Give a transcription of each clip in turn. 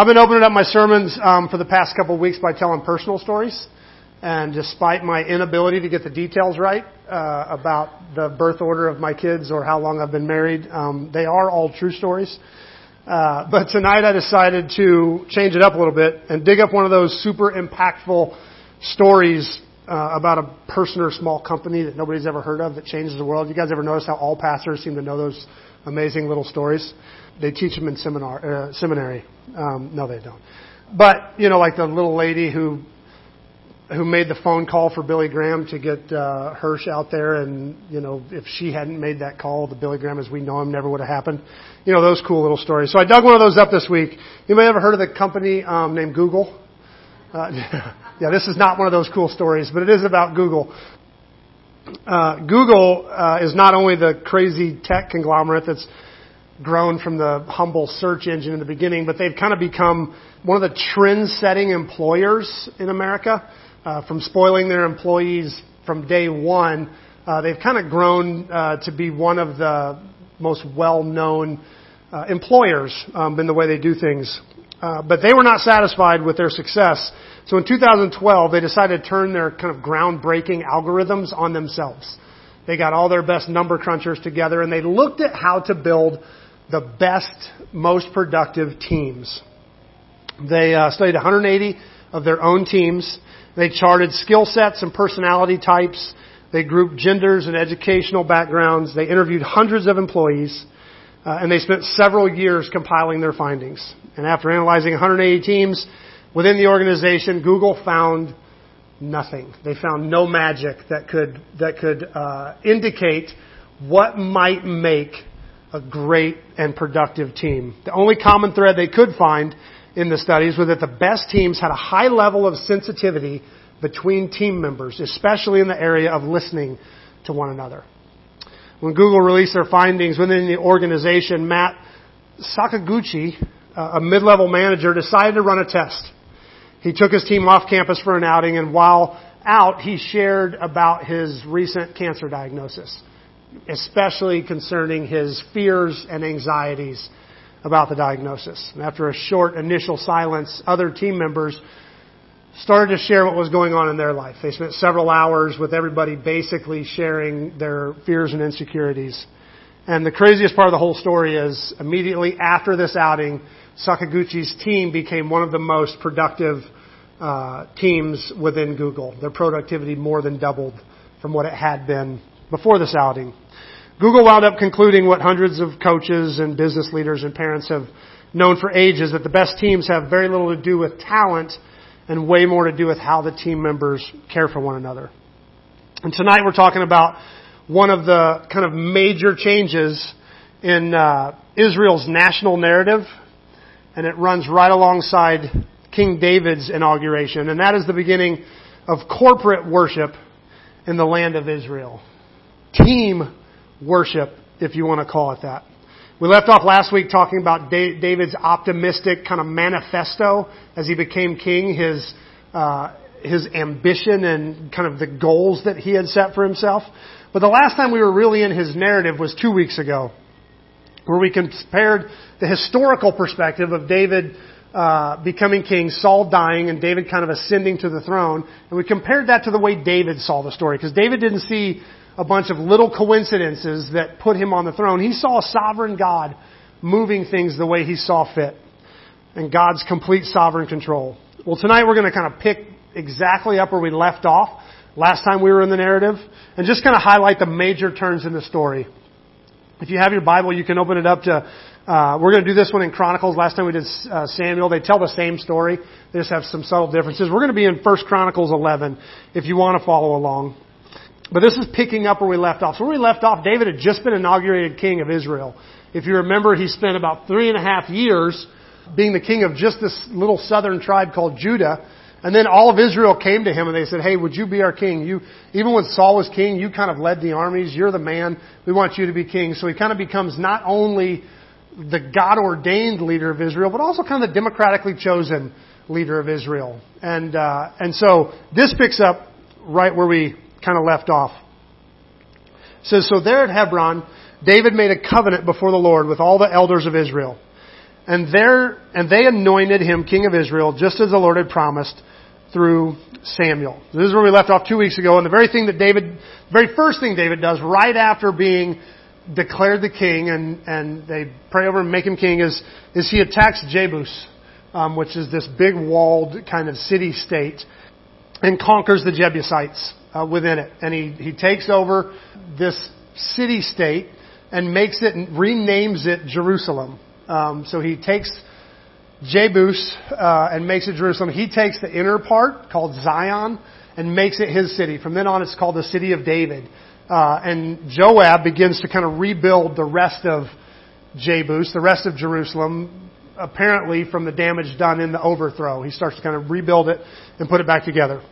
I've been opening up my sermons um, for the past couple of weeks by telling personal stories. And despite my inability to get the details right uh, about the birth order of my kids or how long I've been married, um, they are all true stories. Uh, but tonight I decided to change it up a little bit and dig up one of those super impactful stories uh, about a person or small company that nobody's ever heard of that changes the world. You guys ever notice how all pastors seem to know those amazing little stories? They teach them in seminar, uh, seminary. Um, no, they don't. But you know, like the little lady who who made the phone call for Billy Graham to get uh, Hearst out there, and you know, if she hadn't made that call, the Billy Graham as we know him never would have happened. You know, those cool little stories. So I dug one of those up this week. You may ever heard of the company um, named Google. Uh, yeah, this is not one of those cool stories, but it is about Google. Uh, Google uh, is not only the crazy tech conglomerate that's grown from the humble search engine in the beginning, but they've kind of become one of the trend-setting employers in America. Uh, from spoiling their employees from day one, uh, they've kind of grown uh, to be one of the most well-known uh, employers um, in the way they do things. Uh, but they were not satisfied with their success. So in 2012, they decided to turn their kind of groundbreaking algorithms on themselves. They got all their best number crunchers together and they looked at how to build the best, most productive teams. They uh, studied 180 of their own teams. They charted skill sets and personality types. They grouped genders and educational backgrounds. They interviewed hundreds of employees. Uh, and they spent several years compiling their findings. And after analyzing 180 teams within the organization, Google found nothing. They found no magic that could that could uh, indicate what might make a great and productive team. The only common thread they could find in the studies was that the best teams had a high level of sensitivity between team members, especially in the area of listening to one another. When Google released their findings within the organization, Matt Sakaguchi, uh, a mid-level manager, decided to run a test. He took his team off campus for an outing, and while out, he shared about his recent cancer diagnosis, especially concerning his fears and anxieties about the diagnosis. After a short initial silence, other team members started to share what was going on in their life. They spent several hours with everybody basically sharing their fears and insecurities. And the craziest part of the whole story is immediately after this outing, Sakaguchi's team became one of the most productive uh, teams within Google. Their productivity more than doubled from what it had been before this outing. Google wound up concluding what hundreds of coaches and business leaders and parents have known for ages that the best teams have very little to do with talent and way more to do with how the team members care for one another. And tonight we're talking about one of the kind of major changes in uh, Israel's national narrative, and it runs right alongside King David's inauguration, and that is the beginning of corporate worship in the land of Israel. Team worship, if you want to call it that. We left off last week talking about David's optimistic kind of manifesto as he became king, his, uh, his ambition and kind of the goals that he had set for himself. But the last time we were really in his narrative was two weeks ago, where we compared the historical perspective of David uh, becoming king, Saul dying, and David kind of ascending to the throne. And we compared that to the way David saw the story, because David didn't see a bunch of little coincidences that put him on the throne. He saw a sovereign God moving things the way he saw fit and God's complete sovereign control. Well, tonight we're going to kind of pick exactly up where we left off last time we were in the narrative and just kind of highlight the major turns in the story. If you have your Bible, you can open it up to, uh, we're going to do this one in Chronicles. Last time we did uh, Samuel. They tell the same story. They just have some subtle differences. We're going to be in 1 Chronicles 11 if you want to follow along. But this is picking up where we left off. So where we left off, David had just been inaugurated king of Israel. If you remember, he spent about three and a half years being the king of just this little southern tribe called Judah. And then all of Israel came to him and they said, Hey, would you be our king? You, even when Saul was king, you kind of led the armies. You're the man. We want you to be king. So he kind of becomes not only the God ordained leader of Israel, but also kind of the democratically chosen leader of Israel. And, uh, and so this picks up right where we kind of left off. It says, So there at Hebron, David made a covenant before the Lord with all the elders of Israel. And there, and they anointed him king of Israel, just as the Lord had promised through Samuel. This is where we left off two weeks ago, and the very thing that David, the very first thing David does right after being declared the king and, and they pray over and make him king is, is he attacks Jebus, um, which is this big walled kind of city state, and conquers the Jebusites uh, within it. And he, he takes over this city state and makes it, renames it Jerusalem. Um, so he takes Jebus uh, and makes it Jerusalem. He takes the inner part called Zion and makes it his city. From then on, it's called the city of David. Uh, and Joab begins to kind of rebuild the rest of Jebus, the rest of Jerusalem, apparently from the damage done in the overthrow. He starts to kind of rebuild it and put it back together.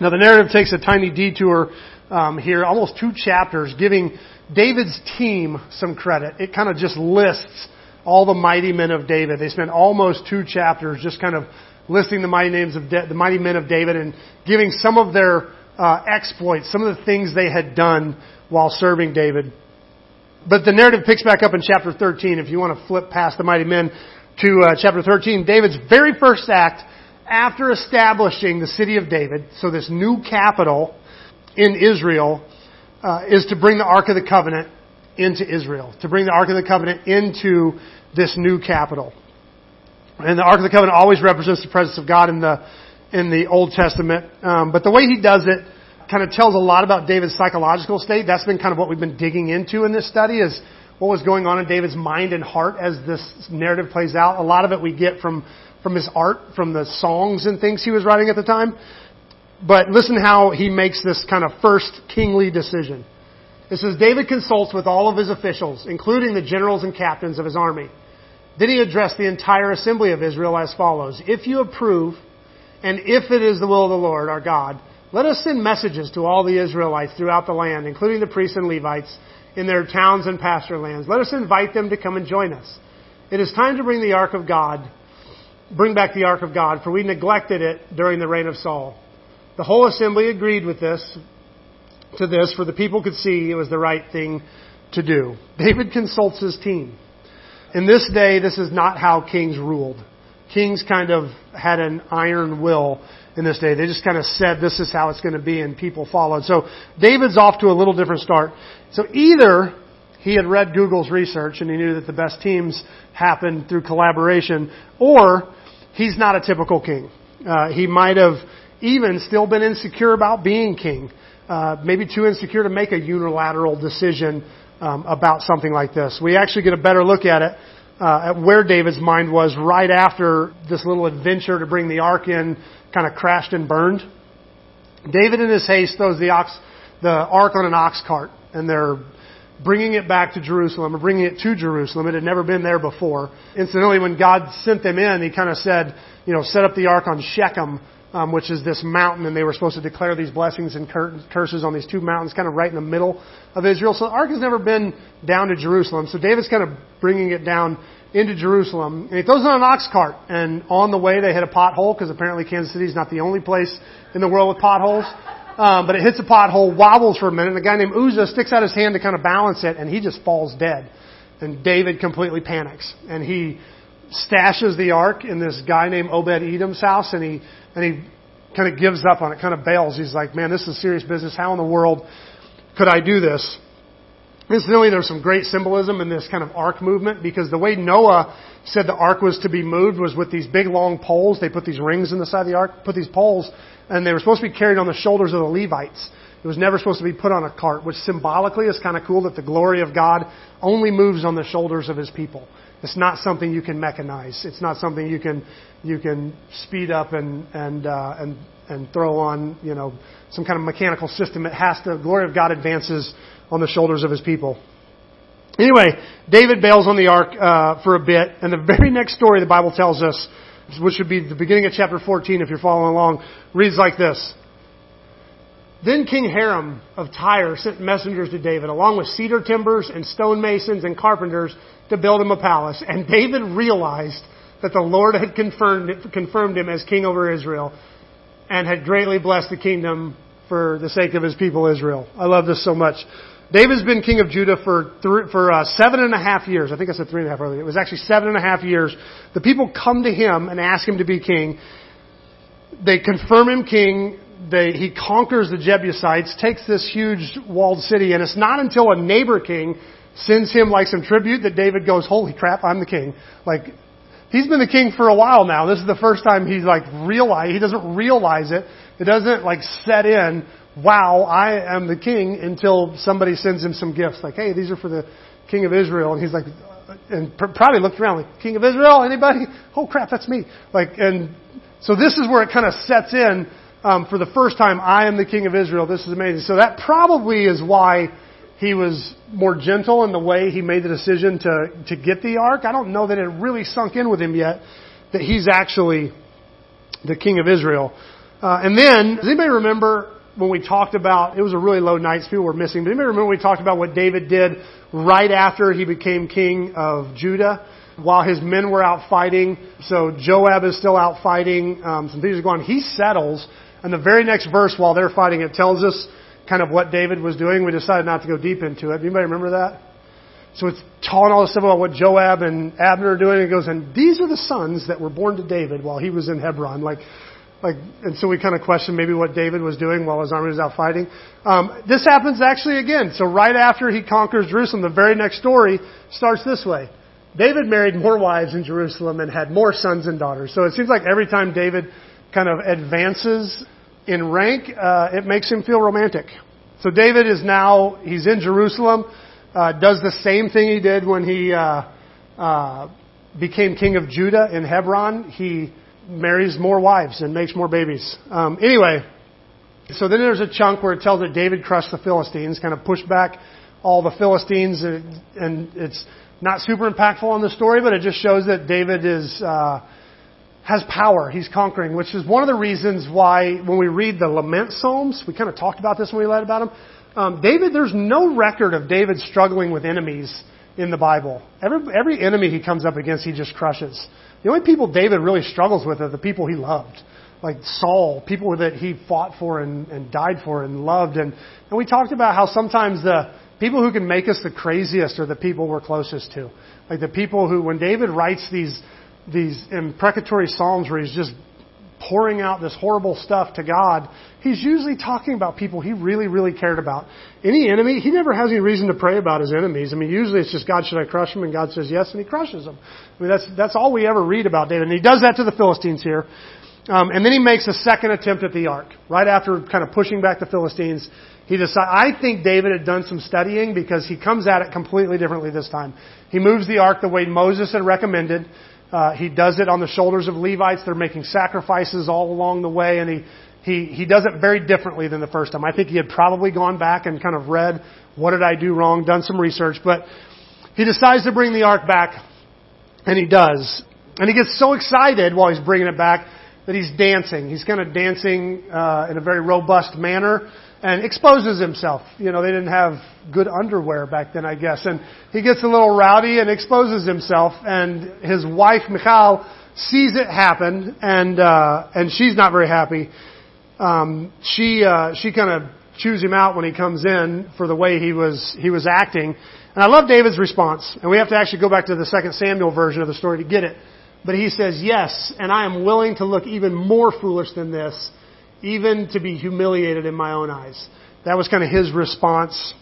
Now the narrative takes a tiny detour um, here, almost two chapters, giving David's team some credit. It kind of just lists all the mighty men of David. They spend almost two chapters just kind of listing the mighty names of the mighty men of David and giving some of their uh, exploits, some of the things they had done while serving David. But the narrative picks back up in chapter 13. If you want to flip past the mighty men to uh, chapter 13, David's very first act after establishing the city of David, so this new capital in Israel, uh, is to bring the Ark of the Covenant into Israel, to bring the Ark of the Covenant into this new capital. And the Ark of the Covenant always represents the presence of God in the in the Old Testament. Um, but the way he does it kind of tells a lot about David's psychological state. That's been kind of what we've been digging into in this study is what was going on in David's mind and heart as this narrative plays out. A lot of it we get from from his art, from the songs and things he was writing at the time. But listen how he makes this kind of first kingly decision. It says, David consults with all of his officials, including the generals and captains of his army. Then he addressed the entire assembly of Israel as follows. If you approve, and if it is the will of the Lord our God, let us send messages to all the Israelites throughout the land, including the priests and Levites, in their towns and pasture lands. Let us invite them to come and join us. It is time to bring the ark of God, bring back the ark of God, for we neglected it during the reign of Saul. The whole assembly agreed with this, to this, for the people could see it was the right thing to do. David consults his team. In this day, this is not how kings ruled. Kings kind of had an iron will in this day. They just kind of said this is how it's going to be and people followed. So David's off to a little different start. So either he had read Google's research and he knew that the best teams happen through collaboration, or he's not a typical king. Uh, he might have even still been insecure about being king uh, maybe too insecure to make a unilateral decision um, about something like this. We actually get a better look at it, uh, at where David's mind was right after this little adventure to bring the ark in kind of crashed and burned. David, in his haste, throws the ox, the ark on an ox cart, and they're bringing it back to Jerusalem, or bringing it to Jerusalem. It had never been there before. Incidentally, when God sent them in, He kind of said, you know, set up the ark on Shechem, um, which is this mountain, and they were supposed to declare these blessings and curses on these two mountains, kind of right in the middle of Israel. So the ark has never been down to Jerusalem. So David's kind of bringing it down into Jerusalem, and he throws it on an ox cart. And on the way, they hit a pothole because apparently Kansas City is not the only place in the world with potholes. Um, but it hits a pothole, wobbles for a minute, and a guy named Uzzah sticks out his hand to kind of balance it, and he just falls dead. And David completely panics, and he stashes the ark in this guy named Obed Edom's house, and he and he kind of gives up on it, kind of bails. He's like, man, this is serious business. How in the world could I do this? Incidentally, there's some great symbolism in this kind of ark movement because the way Noah said the ark was to be moved was with these big long poles. They put these rings in the side of the ark, put these poles, and they were supposed to be carried on the shoulders of the Levites. It was never supposed to be put on a cart, which symbolically is kind of cool that the glory of God only moves on the shoulders of his people. It's not something you can mechanize. It's not something you can you can speed up and and uh, and and throw on you know some kind of mechanical system. It has to. The glory of God advances on the shoulders of His people. Anyway, David bails on the ark uh, for a bit, and the very next story the Bible tells us, which would be the beginning of chapter 14 if you're following along, reads like this. Then King Hiram of Tyre sent messengers to David, along with cedar timbers and stonemasons and carpenters, to build him a palace. And David realized that the Lord had confirmed, confirmed him as king over Israel and had greatly blessed the kingdom for the sake of his people Israel. I love this so much. David's been king of Judah for three, for uh, seven and a half years. I think I said three and a half earlier. It was actually seven and a half years. The people come to him and ask him to be king. They confirm him king. They, he conquers the Jebusites, takes this huge walled city, and it's not until a neighbor king sends him like some tribute that David goes, "Holy crap, I'm the king!" Like he's been the king for a while now. This is the first time he's like realize he doesn't realize it. It doesn't like set in. Wow, I am the king until somebody sends him some gifts like, "Hey, these are for the king of Israel," and he's like, and probably looked around like, "King of Israel, anybody? Oh crap, that's me!" Like, and so this is where it kind of sets in um, for the first time. I am the king of Israel. This is amazing. So that probably is why he was more gentle in the way he made the decision to to get the ark. I don't know that it really sunk in with him yet that he's actually the king of Israel. Uh, and then, does anybody remember when we talked about it was a really low night, so people were missing. But anybody remember when we talked about what David did right after he became king of Judah? while his men were out fighting. So Joab is still out fighting. Um, some things are going on. He settles. And the very next verse, while they're fighting, it tells us kind of what David was doing. We decided not to go deep into it. Anybody remember that? So it's telling all this stuff about what Joab and Abner are doing. It goes, and these are the sons that were born to David while he was in Hebron. Like, like, and so we kind of question maybe what David was doing while his army was out fighting. Um, this happens actually again. So right after he conquers Jerusalem, the very next story starts this way. David married more wives in Jerusalem and had more sons and daughters. So it seems like every time David kind of advances in rank, uh, it makes him feel romantic. So David is now, he's in Jerusalem, uh, does the same thing he did when he uh, uh, became king of Judah in Hebron. He marries more wives and makes more babies. Um, anyway, so then there's a chunk where it tells that David crushed the Philistines, kind of pushed back all the Philistines, and, and it's not super impactful on the story, but it just shows that David is uh, has power. He's conquering, which is one of the reasons why when we read the lament psalms, we kind of talked about this when we read about them. Um, David, there's no record of David struggling with enemies in the Bible. Every every enemy he comes up against, he just crushes. The only people David really struggles with are the people he loved, like Saul, people that he fought for and, and died for and loved. And and we talked about how sometimes the people who can make us the craziest are the people we're closest to. Like the people who, when David writes these, these imprecatory psalms where he's just pouring out this horrible stuff to God, he's usually talking about people he really, really cared about. Any enemy, he never has any reason to pray about his enemies. I mean, usually it's just, God, should I crush them? And God says yes, and he crushes them. I mean, that's, that's all we ever read about David. And he does that to the Philistines here. Um, and then he makes a second attempt at the ark, right after kind of pushing back the Philistines. He decide, I think David had done some studying because he comes at it completely differently this time. He moves the ark the way Moses had recommended. Uh, he does it on the shoulders of Levites. They're making sacrifices all along the way, and he, he, he does it very differently than the first time. I think he had probably gone back and kind of read, what did I do wrong, done some research, but he decides to bring the ark back, and he does. And he gets so excited while he's bringing it back that he's dancing. He's kind of dancing uh, in a very robust manner and exposes himself. You know, they didn't have good underwear back then, I guess. And he gets a little rowdy and exposes himself. And his wife, Michal, sees it happen, and uh, and she's not very happy. Um, she uh, she kind of chews him out when he comes in for the way he was he was acting. And I love David's response. And we have to actually go back to the second Samuel version of the story to get it. But he says, "Yes, and I am willing to look even more foolish than this." even to be humiliated in my own eyes. That was kind of his response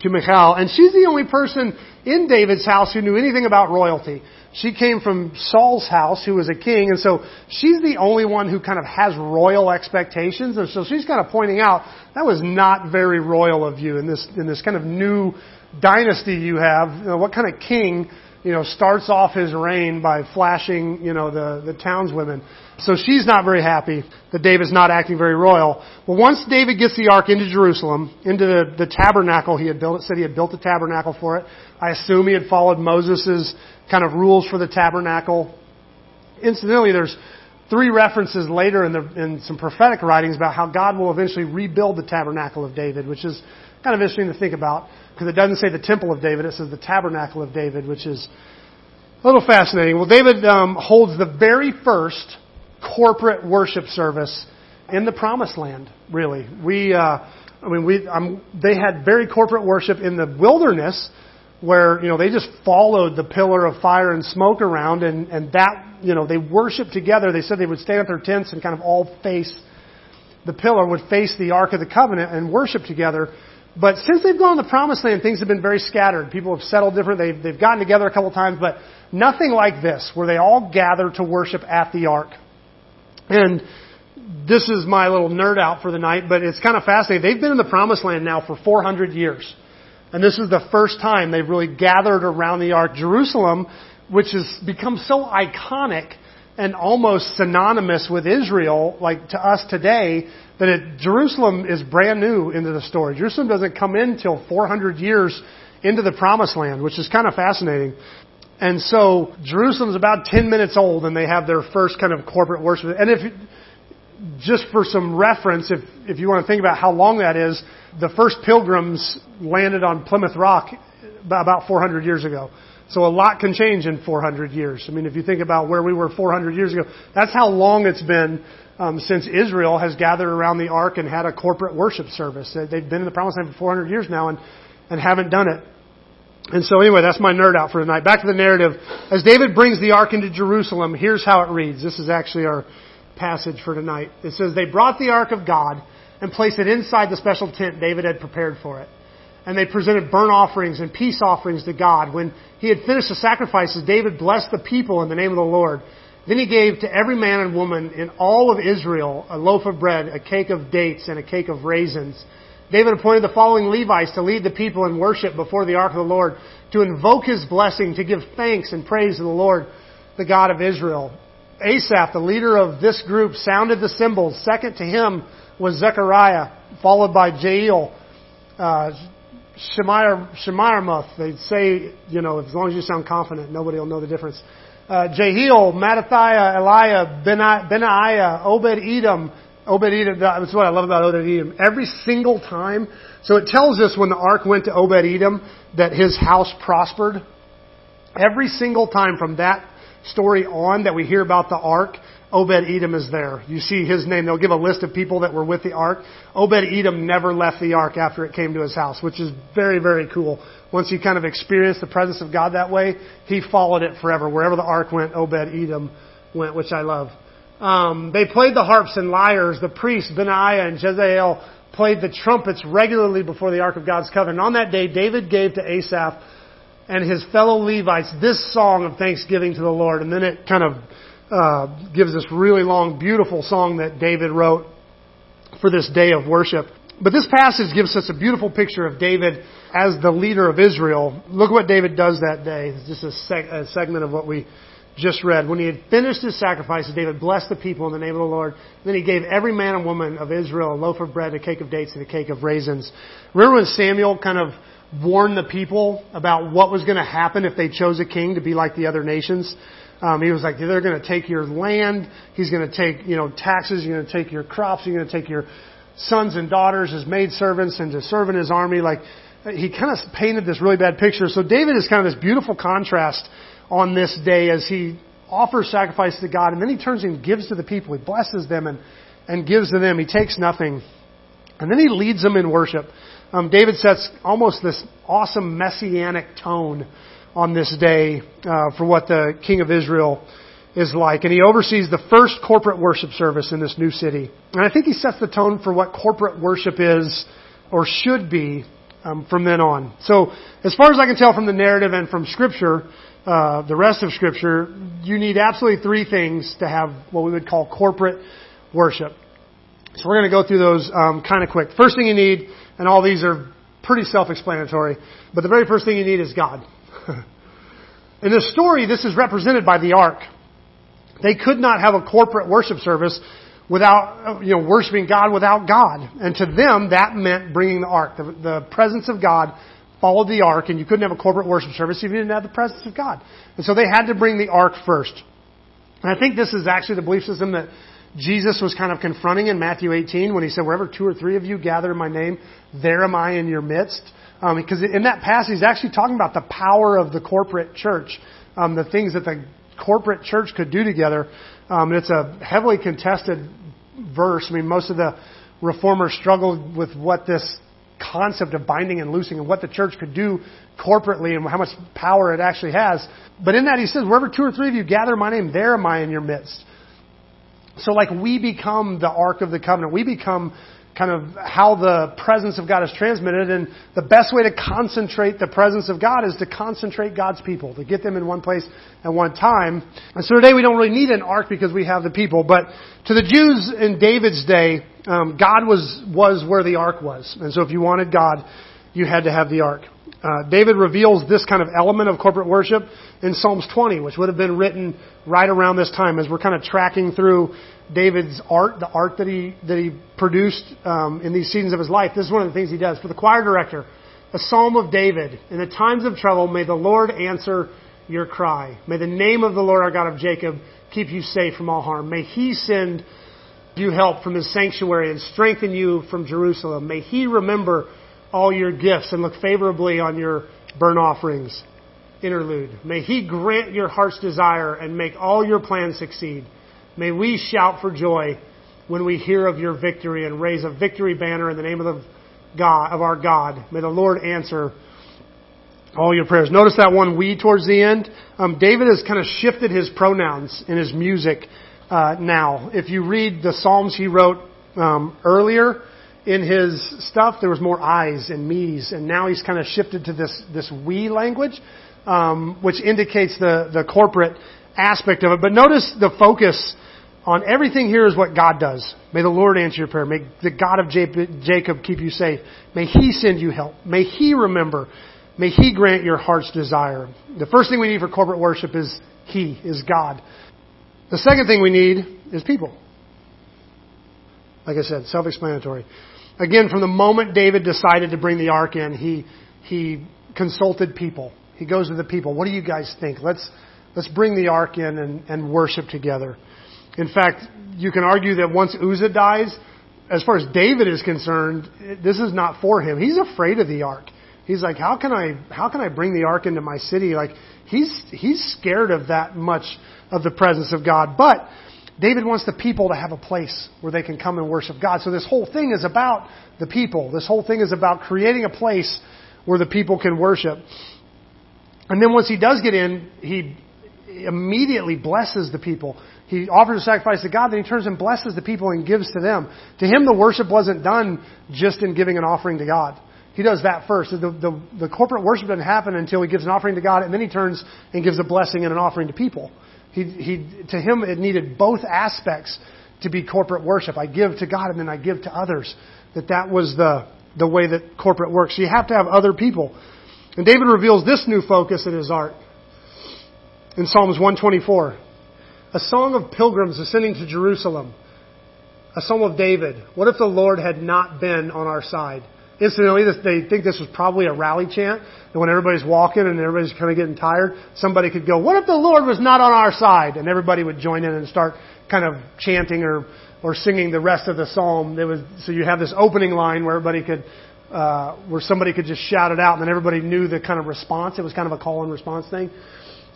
to Michal. And she's the only person in David's house who knew anything about royalty. She came from Saul's house, who was a king, and so she's the only one who kind of has royal expectations. And so she's kind of pointing out that was not very royal of you in this in this kind of new dynasty you have. You know, what kind of king you know, starts off his reign by flashing, you know, the, the townswomen. So she's not very happy that David's not acting very royal. Well, once David gets the ark into Jerusalem, into the, the tabernacle he had built, it said he had built a tabernacle for it. I assume he had followed Moses' kind of rules for the tabernacle. Incidentally, there's three references later in, the, in some prophetic writings about how God will eventually rebuild the tabernacle of David, which is kind of interesting to think about because it doesn't say the temple of David, it says the tabernacle of David, which is a little fascinating. Well, David um, holds the very first corporate worship service in the promised land, really. We, uh, I mean, we, um, they had very corporate worship in the wilderness where, you know, they just followed the pillar of fire and smoke around and, and that, you know, they worshiped together. They said they would stand at their tents and kind of all face, the pillar would face the Ark of the Covenant and worship together. But since they've gone to the promised land, things have been very scattered. People have settled different. They've, they've gotten together a couple times, but nothing like this, where they all gather to worship at the ark. And this is my little nerd out for the night, but it's kind of fascinating. They've been in the promised land now for 400 years. And this is the first time they've really gathered around the ark. Jerusalem, which has become so iconic and almost synonymous with Israel, like to us today, that it, Jerusalem is brand new into the story. Jerusalem doesn't come in until 400 years into the promised land, which is kind of fascinating. And so Jerusalem's about 10 minutes old and they have their first kind of corporate worship. And if, just for some reference, if, if you want to think about how long that is, the first pilgrims landed on Plymouth Rock about 400 years ago. So a lot can change in 400 years. I mean, if you think about where we were 400 years ago, that's how long it's been um, since Israel has gathered around the ark and had a corporate worship service. They've been in the promised land for 400 years now and, and haven't done it. And so anyway, that's my nerd out for tonight. Back to the narrative. As David brings the ark into Jerusalem, here's how it reads. This is actually our passage for tonight. It says, They brought the ark of God and placed it inside the special tent David had prepared for it. And they presented burnt offerings and peace offerings to God. When he had finished the sacrifices, David blessed the people in the name of the Lord. Then he gave to every man and woman in all of Israel a loaf of bread, a cake of dates, and a cake of raisins. David appointed the following Levites to lead the people in worship before the ark of the Lord, to invoke his blessing, to give thanks and praise to the Lord, the God of Israel. Asaph, the leader of this group, sounded the cymbals. Second to him was Zechariah, followed by Jael, uh, Shemiramoth. They say, you know, as long as you sound confident, nobody will know the difference. Uh, Jehiel, Mattathiah, Eliah, Benaiah, Obed Edom, Obed Edom, that's what I love about Obed Edom. Every single time, so it tells us when the ark went to Obed Edom that his house prospered. Every single time from that story on that we hear about the ark, Obed Edom is there. You see his name. They'll give a list of people that were with the ark. Obed Edom never left the ark after it came to his house, which is very, very cool. Once he kind of experienced the presence of God that way, he followed it forever. Wherever the ark went, Obed Edom went, which I love. Um, they played the harps and lyres. The priests, Benaiah and Jezael, played the trumpets regularly before the Ark of God's covenant. On that day, David gave to Asaph and his fellow Levites this song of thanksgiving to the Lord. And then it kind of uh, gives this really long, beautiful song that David wrote for this day of worship. But this passage gives us a beautiful picture of David as the leader of Israel. Look what David does that day. It's just a, seg- a segment of what we just read. When he had finished his sacrifices, David blessed the people in the name of the Lord. Then he gave every man and woman of Israel a loaf of bread, a cake of dates, and a cake of raisins. Remember when Samuel kind of warned the people about what was going to happen if they chose a king to be like the other nations? Um, he was like, they're going to take your land. He's going to take, you know, taxes. You're going to take your crops. You're going to take your sons and daughters as maidservants and to serve in his army. Like, he kind of painted this really bad picture. So David is kind of this beautiful contrast on this day as he offers sacrifice to God, and then he turns and gives to the people. He blesses them and, and gives to them. He takes nothing. And then he leads them in worship. Um, David sets almost this awesome messianic tone on this day uh, for what the king of Israel is like. And he oversees the first corporate worship service in this new city. And I think he sets the tone for what corporate worship is or should be um, from then on. So, as far as I can tell from the narrative and from Scripture, uh, the rest of Scripture, you need absolutely three things to have what we would call corporate worship. So we're going to go through those um, kind of quick. First thing you need, and all these are pretty self-explanatory, but the very first thing you need is God. In this story, this is represented by the ark. They could not have a corporate worship service without, you know, worshiping God without God. And to them, that meant bringing the ark. The, the presence of God followed the ark, and you couldn't have a corporate worship service if you didn't have the presence of God. And so they had to bring the ark first. And I think this is actually the belief system that Jesus was kind of confronting in Matthew 18 when he said, Wherever two or three of you gather in my name, there am I in your midst. Um, because in that passage, he's actually talking about the power of the corporate church, um, the things that the corporate church could do together. Um, it's a heavily contested verse. I mean, most of the reformers struggled with what this concept of binding and loosing and what the church could do corporately and how much power it actually has. But in that he says, wherever two or three of you gather my name, there am I in your midst. So like we become the Ark of the Covenant. We become kind of how the presence of God is transmitted. And the best way to concentrate the presence of God is to concentrate God's people, to get them in one place at one time. And so today we don't really need an ark because we have the people. But to the Jews in David's day, um, God was, was where the ark was. And so if you wanted God, you had to have the ark. Uh, David reveals this kind of element of corporate worship in Psalms 20, which would have been written right around this time as we're kind of tracking through David's art, the art that he that he produced um, in these seasons of his life. This is one of the things he does for the choir director. A psalm of David. In the times of trouble, may the Lord answer your cry. May the name of the Lord our God of Jacob keep you safe from all harm. May He send you help from His sanctuary and strengthen you from Jerusalem. May He remember all your gifts and look favorably on your burnt offerings. Interlude. May He grant your heart's desire and make all your plans succeed. May we shout for joy when we hear of your victory and raise a victory banner in the name of the God of our God. May the Lord answer all your prayers. Notice that one we towards the end. Um, David has kind of shifted his pronouns in his music uh, now. If you read the psalms he wrote um, earlier in his stuff, there was more I's and me's, and now he's kind of shifted to this this we language, um, which indicates the the corporate aspect of it. But notice the focus on everything here is what God does. May the Lord answer your prayer. May the God of Jacob keep you safe. May He send you help. May He remember. May He grant your heart's desire. The first thing we need for corporate worship is He, is God. The second thing we need is people. Like I said, self-explanatory. Again, from the moment David decided to bring the ark in, he, he consulted people. He goes to the people. What do you guys think? Let's, let's bring the ark in and, and worship together. In fact, you can argue that once Uzzah dies, as far as David is concerned, this is not for him. He's afraid of the ark. He's like, how can I, how can I bring the ark into my city? Like, he's, he's scared of that much of the presence of God. But, David wants the people to have a place where they can come and worship God. So this whole thing is about the people. This whole thing is about creating a place where the people can worship. And then once he does get in, he immediately blesses the people. He offers a sacrifice to God, then he turns and blesses the people and gives to them. To him, the worship wasn't done just in giving an offering to God. He does that first. The, the, the corporate worship doesn't happen until he gives an offering to God, and then he turns and gives a blessing and an offering to people. He, he, to him, it needed both aspects to be corporate worship. I give to God, and then I give to others. That that was the, the way that corporate works. So you have to have other people. And David reveals this new focus in his art in Psalms 124 a song of pilgrims ascending to Jerusalem, a psalm of David. What if the Lord had not been on our side? Incidentally, they think this was probably a rally chant. And when everybody's walking and everybody's kind of getting tired, somebody could go, what if the Lord was not on our side? And everybody would join in and start kind of chanting or, or singing the rest of the psalm. There was, so you have this opening line where everybody could, uh, where somebody could just shout it out and then everybody knew the kind of response. It was kind of a call and response thing.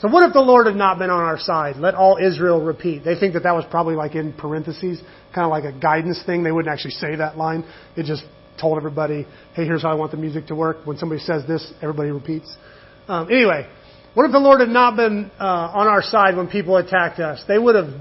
So what if the Lord had not been on our side? Let all Israel repeat. They think that that was probably like in parentheses, kind of like a guidance thing. They wouldn't actually say that line. It just told everybody, hey, here's how I want the music to work. When somebody says this, everybody repeats. Um, anyway, what if the Lord had not been uh, on our side when people attacked us? They would have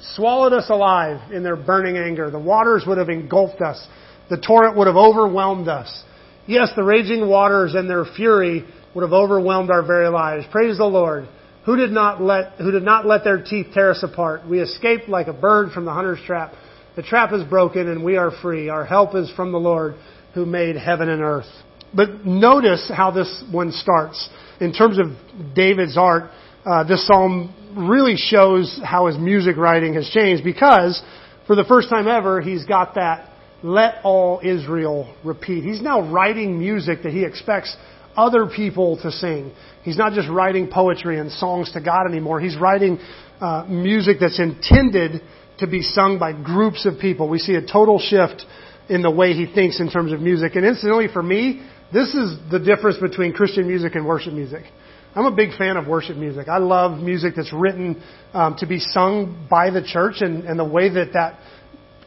swallowed us alive in their burning anger. The waters would have engulfed us. The torrent would have overwhelmed us. Yes, the raging waters and their fury would have overwhelmed our very lives. Praise the Lord. Who did not let, who did not let their teeth tear us apart? We escaped like a bird from the hunter's trap. The trap is broken and we are free. Our help is from the Lord who made heaven and earth. But notice how this one starts. In terms of David's art, uh, this psalm really shows how his music writing has changed because for the first time ever, he's got that let all Israel repeat. He's now writing music that he expects other people to sing. He's not just writing poetry and songs to God anymore. He's writing uh, music that's intended to be sung by groups of people. We see a total shift in the way he thinks in terms of music. And incidentally, for me, this is the difference between Christian music and worship music. I'm a big fan of worship music. I love music that's written um, to be sung by the church, and, and the way that that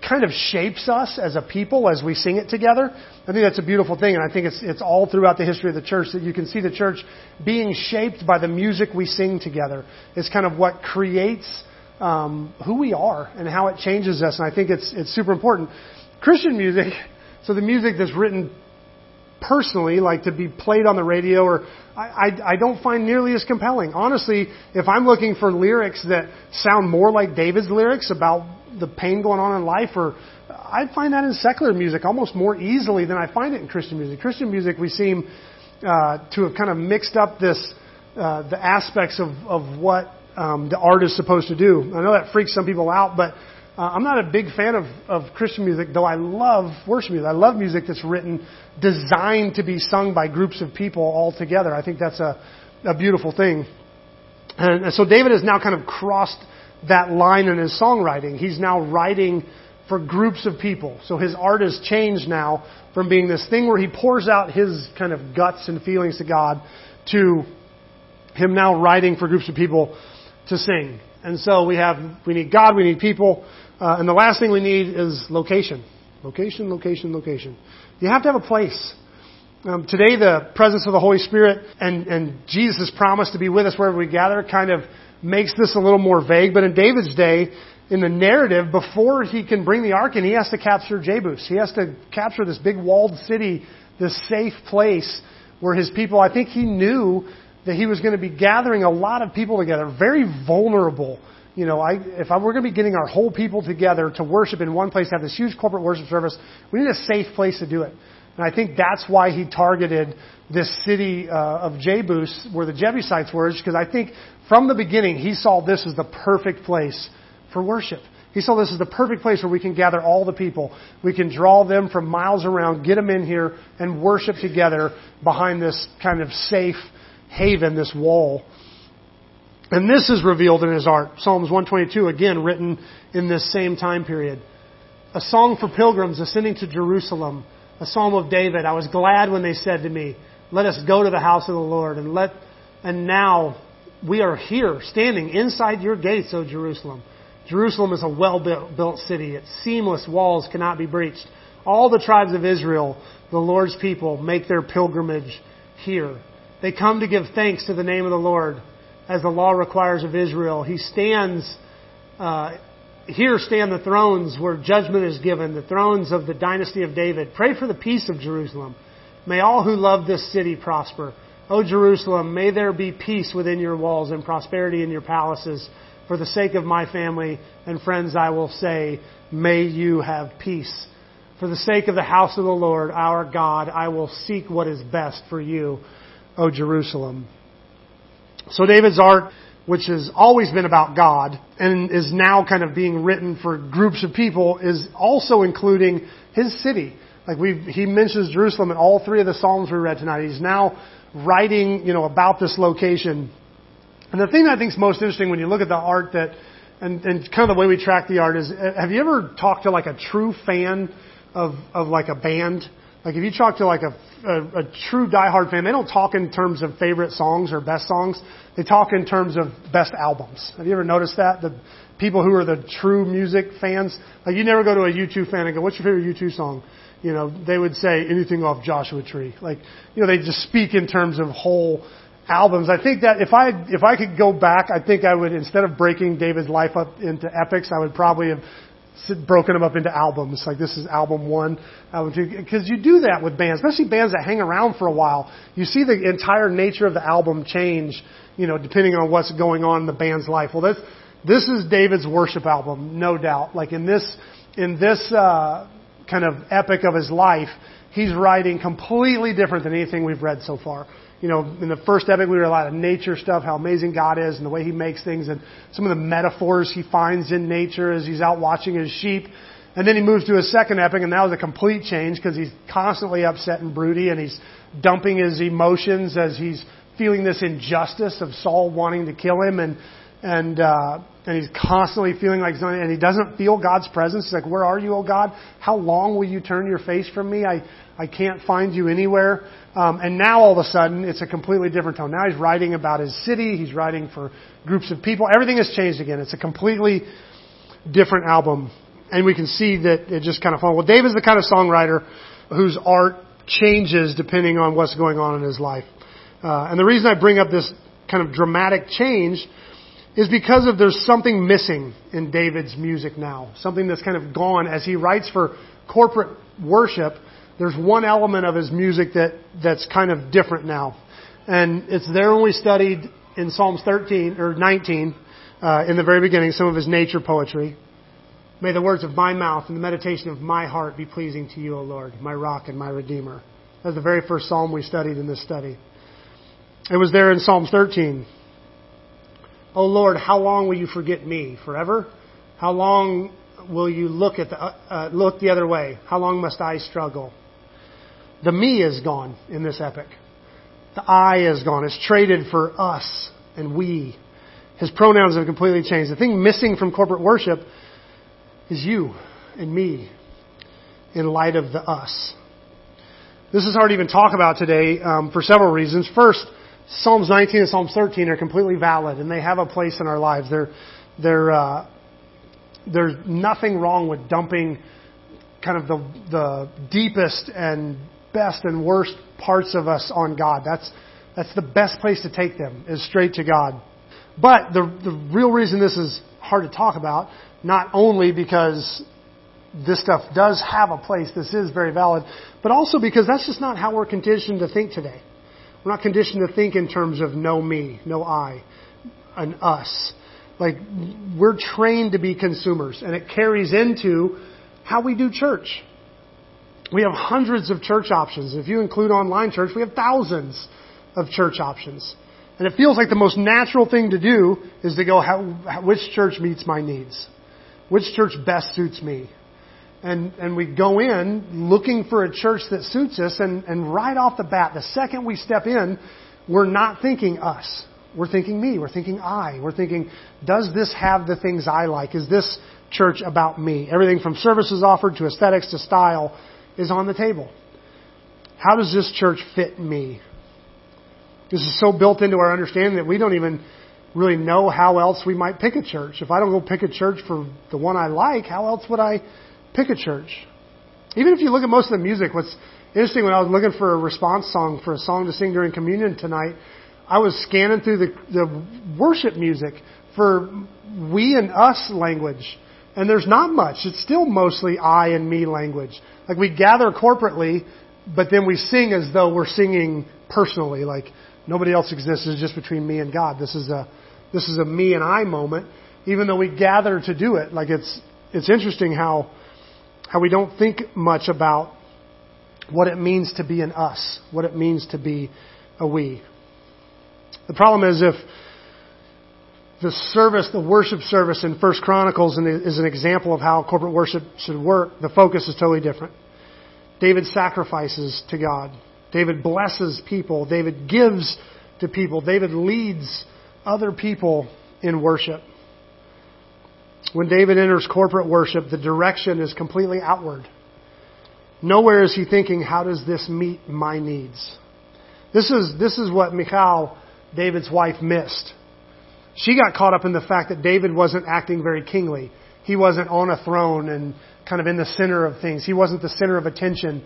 kind of shapes us as a people as we sing it together. I think that's a beautiful thing, and I think it's it's all throughout the history of the church that you can see the church being shaped by the music we sing together. It's kind of what creates um, who we are and how it changes us, and I think it's it's super important. Christian music, so the music that's written personally, like to be played on the radio, or I, I, I don't find nearly as compelling. Honestly, if I'm looking for lyrics that sound more like David's lyrics about the pain going on in life, or I find that in secular music almost more easily than I find it in Christian music. Christian music, we seem uh, to have kind of mixed up this uh, the aspects of of what um, the art is supposed to do. I know that freaks some people out, but uh, I'm not a big fan of, of Christian music, though I love worship music. I love music that's written, designed to be sung by groups of people all together. I think that's a, a beautiful thing. And, and so David has now kind of crossed that line in his songwriting. He's now writing for groups of people. So his art has changed now from being this thing where he pours out his kind of guts and feelings to God to him now writing for groups of people to sing. And so we have, we need God, we need people, uh, and the last thing we need is location. Location, location, location. You have to have a place. Um, today, the presence of the Holy Spirit and, and Jesus' promise to be with us wherever we gather kind of makes this a little more vague. But in David's day, in the narrative, before he can bring the ark in, he has to capture Jebus. He has to capture this big walled city, this safe place where his people, I think he knew that he was going to be gathering a lot of people together, very vulnerable you know, I, if I, we're going to be getting our whole people together to worship in one place, have this huge corporate worship service, we need a safe place to do it. And I think that's why he targeted this city uh, of Jebus, where the Jebusites were, because I think from the beginning he saw this as the perfect place for worship. He saw this as the perfect place where we can gather all the people. We can draw them from miles around, get them in here, and worship together behind this kind of safe haven, this wall. And this is revealed in his art. Psalms 122, again, written in this same time period. A song for pilgrims ascending to Jerusalem. A psalm of David. I was glad when they said to me, let us go to the house of the Lord and let, and now we are here, standing inside your gates, O Jerusalem. Jerusalem is a well built city. Its seamless walls cannot be breached. All the tribes of Israel, the Lord's people, make their pilgrimage here. They come to give thanks to the name of the Lord as the law requires of Israel. He stands, uh, here stand the thrones where judgment is given, the thrones of the dynasty of David. Pray for the peace of Jerusalem. May all who love this city prosper. O Jerusalem, may there be peace within your walls and prosperity in your palaces. For the sake of my family and friends, I will say, may you have peace. For the sake of the house of the Lord, our God, I will seek what is best for you, O Jerusalem. So David's art, which has always been about God and is now kind of being written for groups of people, is also including his city. Like we, he mentions Jerusalem in all three of the Psalms we read tonight. He's now writing, you know, about this location. And the thing that I think is most interesting when you look at the art that, and, and kind of the way we track the art is, uh, have you ever talked to like a true fan of, of like a band? Like if you talk to like a a, a true diehard fan, they don't talk in terms of favorite songs or best songs. They talk in terms of best albums. Have you ever noticed that? The people who are the true music fans, like you never go to a U2 fan and go, "What's your favorite U2 song?" You know, they would say anything off Joshua Tree. Like, you know, they just speak in terms of whole albums. I think that if I if I could go back, I think I would instead of breaking David's life up into epics, I would probably have broken them up into albums. Like this is album one, album two, because you do that with bands, especially bands that hang around for a while. You see the entire nature of the album change, you know, depending on what's going on in the band's life. Well, this this is David's worship album, no doubt. Like in this in this uh, kind of epic of his life, he's writing completely different than anything we've read so far you know, in the first epic, we read a lot of nature stuff, how amazing God is and the way He makes things and some of the metaphors He finds in nature as He's out watching His sheep. And then He moves to a second epic and that was a complete change because He's constantly upset and broody and He's dumping His emotions as He's feeling this injustice of Saul wanting to kill Him and, and, uh, and he's constantly feeling like something, and he doesn't feel God's presence. He's like, where are you, oh God? How long will you turn your face from me? I, I can't find you anywhere. Um, and now all of a sudden, it's a completely different tone. Now he's writing about his city. He's writing for groups of people. Everything has changed again. It's a completely different album. and we can see that it just kind of falls. Well, David's the kind of songwriter whose art changes depending on what's going on in his life. Uh, and the reason I bring up this kind of dramatic change is because of there's something missing in David's music now. Something that's kind of gone as he writes for corporate worship. There's one element of his music that, that's kind of different now. And it's there when we studied in Psalms 13 or 19, uh, in the very beginning, some of his nature poetry. May the words of my mouth and the meditation of my heart be pleasing to you, O Lord, my rock and my redeemer. That's the very first psalm we studied in this study. It was there in Psalms 13. O Lord, how long will you forget me? Forever? How long will you look at the uh, uh, look the other way? How long must I struggle? The me is gone in this epic. The I is gone. It's traded for us and we. His pronouns have completely changed. The thing missing from corporate worship is you and me in light of the us. This is hard to even talk about today um, for several reasons. First, Psalms 19 and Psalms 13 are completely valid and they have a place in our lives. They're, they're, uh, there's nothing wrong with dumping kind of the, the deepest and best and worst parts of us on God. That's, that's the best place to take them, is straight to God. But the, the real reason this is hard to talk about, not only because this stuff does have a place, this is very valid, but also because that's just not how we're conditioned to think today. We're not conditioned to think in terms of no me, no I, an us. Like, we're trained to be consumers, and it carries into how we do church. We have hundreds of church options. If you include online church, we have thousands of church options. And it feels like the most natural thing to do is to go, how, which church meets my needs? Which church best suits me? And, and we go in looking for a church that suits us, and, and right off the bat, the second we step in, we're not thinking us. We're thinking me. We're thinking I. We're thinking, does this have the things I like? Is this church about me? Everything from services offered to aesthetics to style is on the table. How does this church fit me? This is so built into our understanding that we don't even really know how else we might pick a church. If I don't go pick a church for the one I like, how else would I pick a church? Even if you look at most of the music, what's interesting when I was looking for a response song for a song to sing during communion tonight, I was scanning through the, the worship music for we and us language. And there's not much. It's still mostly I and me language. Like we gather corporately, but then we sing as though we're singing personally. Like Nobody else exists. It's just between me and God. This is a, this is a me and I moment, even though we gather to do it. Like it's, it's interesting how, how we don't think much about what it means to be an us, what it means to be a we. The problem is if the service, the worship service in First Chronicles is an example of how corporate worship should work, the focus is totally different. David sacrifices to God. David blesses people. David gives to people. David leads other people in worship. When David enters corporate worship, the direction is completely outward. Nowhere is he thinking, how does this meet my needs? This is, this is what Michal, David's wife, missed. She got caught up in the fact that David wasn't acting very kingly. He wasn't on a throne and kind of in the center of things. He wasn't the center of attention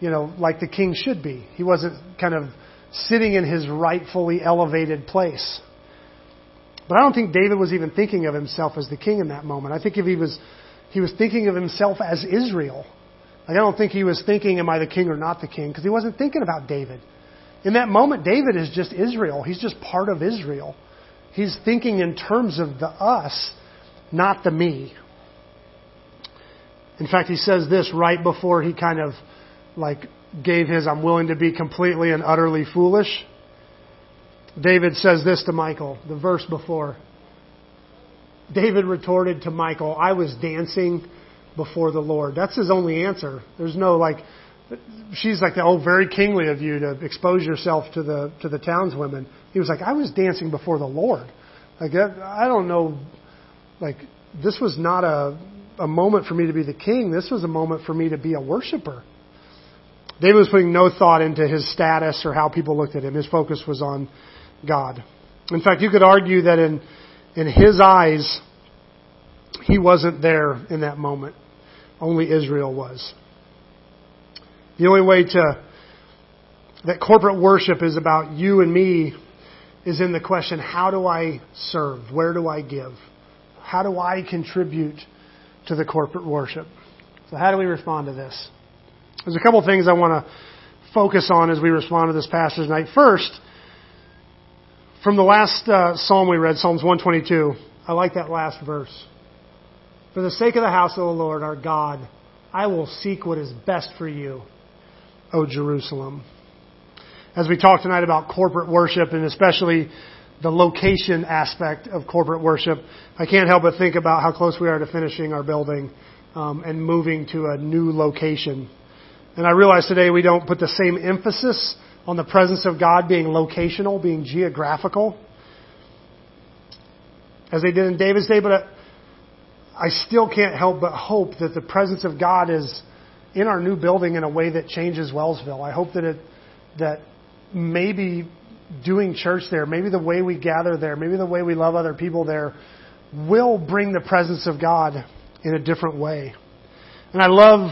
you know, like the king should be. He wasn't kind of sitting in his rightfully elevated place. But I don't think David was even thinking of himself as the king in that moment. I think if he was, he was thinking of himself as Israel. Like I don't think he was thinking, am I the king or not the king? Because he wasn't thinking about David. In that moment, David is just Israel. He's just part of Israel. He's thinking in terms of the us, not the me. In fact, he says this right before he kind of like gave his I'm willing to be completely and utterly foolish. David says this to Michal, the verse before. David retorted to Michal, I was dancing before the Lord. That's his only answer. There's no like, she's like, oh, very kingly of you to expose yourself to the, to the townswomen. He was like, I was dancing before the Lord. Like, I don't know, like, this was not a, a moment for me to be the king. This was a moment for me to be a worshiper. David was putting no thought into his status or how people looked at him. His focus was on God. In fact, you could argue that in, in his eyes, he wasn't there in that moment. Only Israel was. The only way to, that corporate worship is about you and me is in the question, how do I serve? Where do I give? How do I contribute to the corporate worship? So how do we respond to this? There's a couple things I want to focus on as we respond to this passage tonight. First, from the last uh, psalm we read, Psalms 122, I like that last verse. For the sake of the house of the Lord our God, I will seek what is best for you, O Jerusalem. As we talk tonight about corporate worship and especially the location aspect of corporate worship, I can't help but think about how close we are to finishing our building um, and moving to a new location. And I realize today we don't put the same emphasis on the presence of God being locational, being geographical, as they did in David's day, but uh, I still can't help but hope that the presence of God is in our new building in a way that changes Wellsville. I hope that it, that maybe doing church there, maybe the way we gather there, maybe the way we love other people there will bring the presence of God in a different way. And I love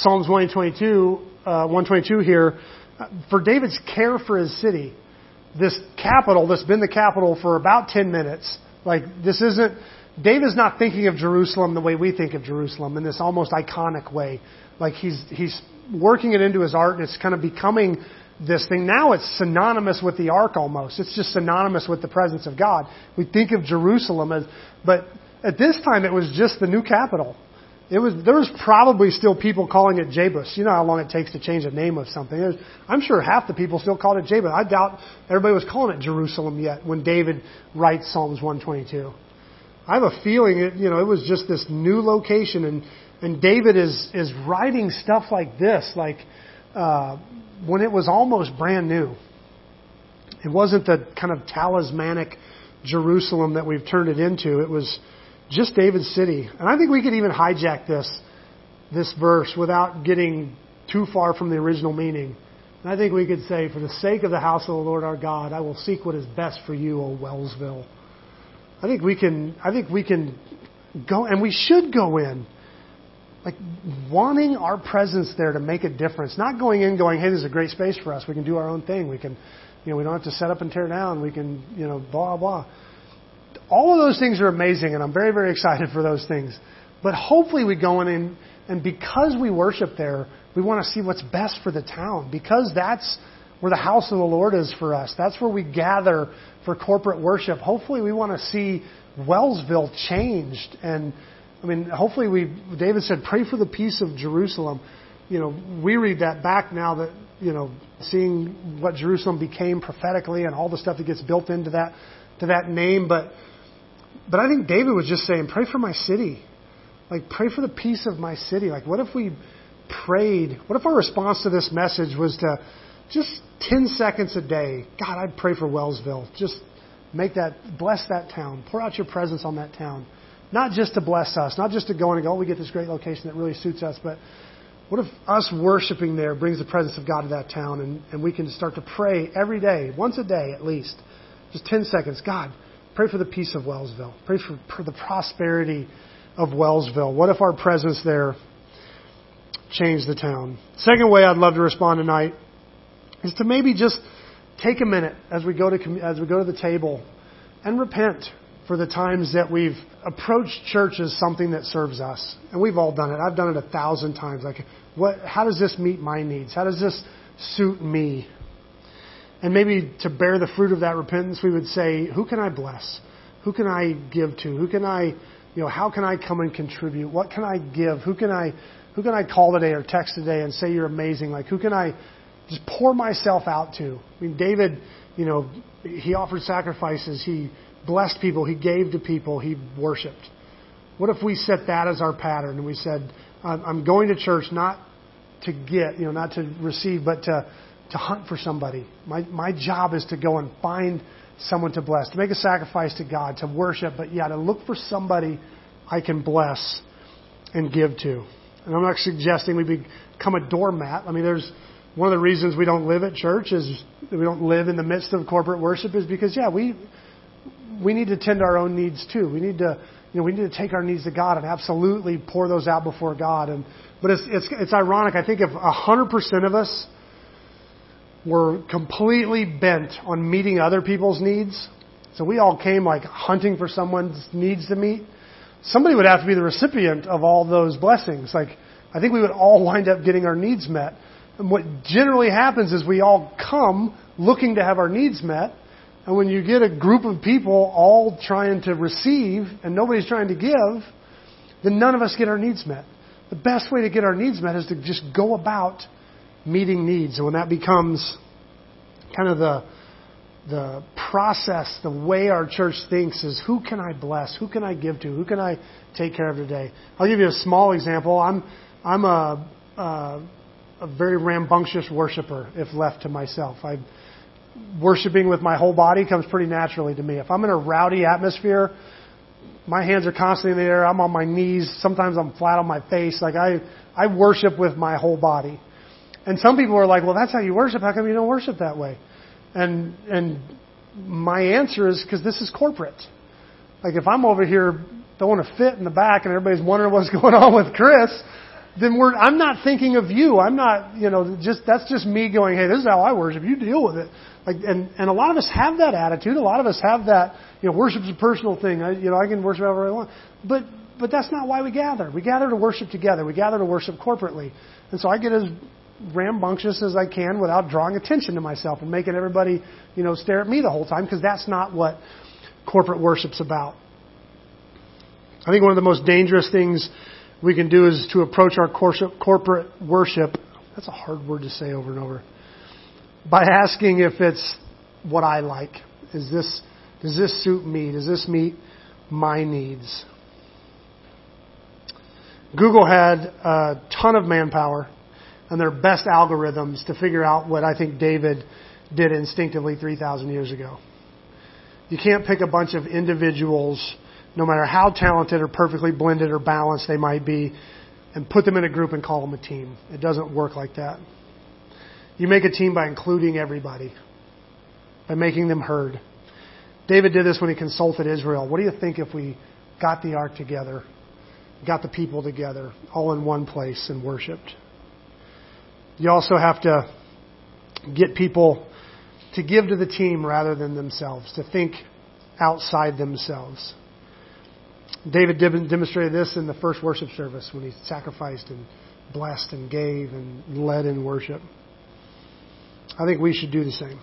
Psalms 122, uh, 122 here for David's care for his city. This capital that's been the capital for about 10 minutes. Like, this isn't, David's not thinking of Jerusalem the way we think of Jerusalem in this almost iconic way. Like, he's, he's working it into his art and it's kind of becoming this thing. Now it's synonymous with the ark almost. It's just synonymous with the presence of God. We think of Jerusalem as, but at this time it was just the new capital. It was, there was probably still people calling it Jebus. You know how long it takes to change the name of something. Was, I'm sure half the people still called it Jebus. I doubt everybody was calling it Jerusalem yet when David writes Psalms 122. I have a feeling it, you know, it was just this new location and, and David is, is writing stuff like this, like, uh, when it was almost brand new. It wasn't the kind of talismanic Jerusalem that we've turned it into. It was, just David's city. And I think we could even hijack this, this verse without getting too far from the original meaning. And I think we could say, for the sake of the house of the Lord our God, I will seek what is best for you, O Wellsville. I think we can, I think we can go, and we should go in, like wanting our presence there to make a difference. Not going in going, hey, this is a great space for us. We can do our own thing. We can, you know, we don't have to set up and tear down. We can, you know, blah, blah all of those things are amazing, and I'm very, very excited for those things. But hopefully, we go in and, and because we worship there, we want to see what's best for the town. Because that's where the house of the Lord is for us. That's where we gather for corporate worship. Hopefully, we want to see Wellsville changed. And I mean, hopefully, we. David said, "Pray for the peace of Jerusalem." You know, we read that back now that you know, seeing what Jerusalem became prophetically and all the stuff that gets built into that to that name, but but I think David was just saying, pray for my city. Like, pray for the peace of my city. Like, what if we prayed? What if our response to this message was to just 10 seconds a day, God, I'd pray for Wellsville. Just make that, bless that town. Pour out your presence on that town. Not just to bless us, not just to go in and go, oh, we get this great location that really suits us, but what if us worshiping there brings the presence of God to that town and, and we can start to pray every day, once a day at least, just 10 seconds, God, Pray for the peace of Wellsville. Pray for, for the prosperity of Wellsville. What if our presence there changed the town? Second way I'd love to respond tonight is to maybe just take a minute as we go to as we go to the table and repent for the times that we've approached church as something that serves us. And we've all done it. I've done it a thousand times. Like, what, how does this meet my needs? How does this suit me? And maybe to bear the fruit of that repentance, we would say, who can I bless? Who can I give to? Who can I, you know, how can I come and contribute? What can I give? Who can I, who can I call today or text today and say you're amazing? Like, who can I just pour myself out to? I mean, David, you know, he offered sacrifices. He blessed people. He gave to people. He worshiped. What if we set that as our pattern and we said, I'm going to church not to get, you know, not to receive, but to, to hunt for somebody. My, my job is to go and find someone to bless, to make a sacrifice to God, to worship, but yeah, to look for somebody I can bless and give to. And I'm not suggesting we become a doormat. I mean, there's one of the reasons we don't live at church is we don't live in the midst of corporate worship is because, yeah, we we need to tend our own needs too. We need to you know, we need to take our needs to God and absolutely pour those out before God. And but it's it's it's ironic. I think if a hundred percent of us were completely bent on meeting other people's needs, so we all came like hunting for someone's needs to meet, somebody would have to be the recipient of all those blessings. Like I think we would all wind up getting our needs met. And what generally happens is we all come looking to have our needs met. And when you get a group of people all trying to receive and nobody's trying to give, then none of us get our needs met. The best way to get our needs met is to just go about meeting needs. When that becomes kind of the the process, the way our church thinks is who can I bless? Who can I give to? Who can I take care of today? I'll give you a small example. I'm I'm a, a, a very rambunctious worshiper if left to myself. I worshiping with my whole body comes pretty naturally to me. If I'm in a rowdy atmosphere, my hands are constantly in the air. I'm on my knees. Sometimes I'm flat on my face. Like I, I worship with my whole body. And some people are like, well, that's how you worship. How come you don't worship that way? And, and my answer is because this is corporate. Like if I'm over here throwing a fit in the back and everybody's wondering what's going on with Chris, then we're, I'm not thinking of you. I'm not, you know, just, that's just me going, hey, this is how I worship. You deal with it. Like, and, and a lot of us have that attitude. A lot of us have that, you know, worship's a personal thing. I, you know, I can worship however I want. But, but that's not why we gather. We gather to worship together. We gather to worship corporately. And so I get as rambunctious as I can without drawing attention to myself and making everybody, you know, stare at me the whole time because that's not what corporate worship's about. I think one of the most dangerous things we can do is to approach our corporate worship. That's a hard word to say over and over. By asking if it's what I like. Is this, does this suit me? Does this meet my needs? Google had a ton of manpower and their best algorithms to figure out what I think David did instinctively 3,000 years ago. You can't pick a bunch of individuals no matter how talented or perfectly blended or balanced they might be, and put them in a group and call them a team. It doesn't work like that. You make a team by including everybody, by making them heard. David did this when he consulted Israel. What do you think if we got the ark together, got the people together, all in one place and worshiped? You also have to get people to give to the team rather than themselves, to think outside themselves. David demonstrated this in the first worship service when he sacrificed and blessed and gave and led in worship. I think we should do the same.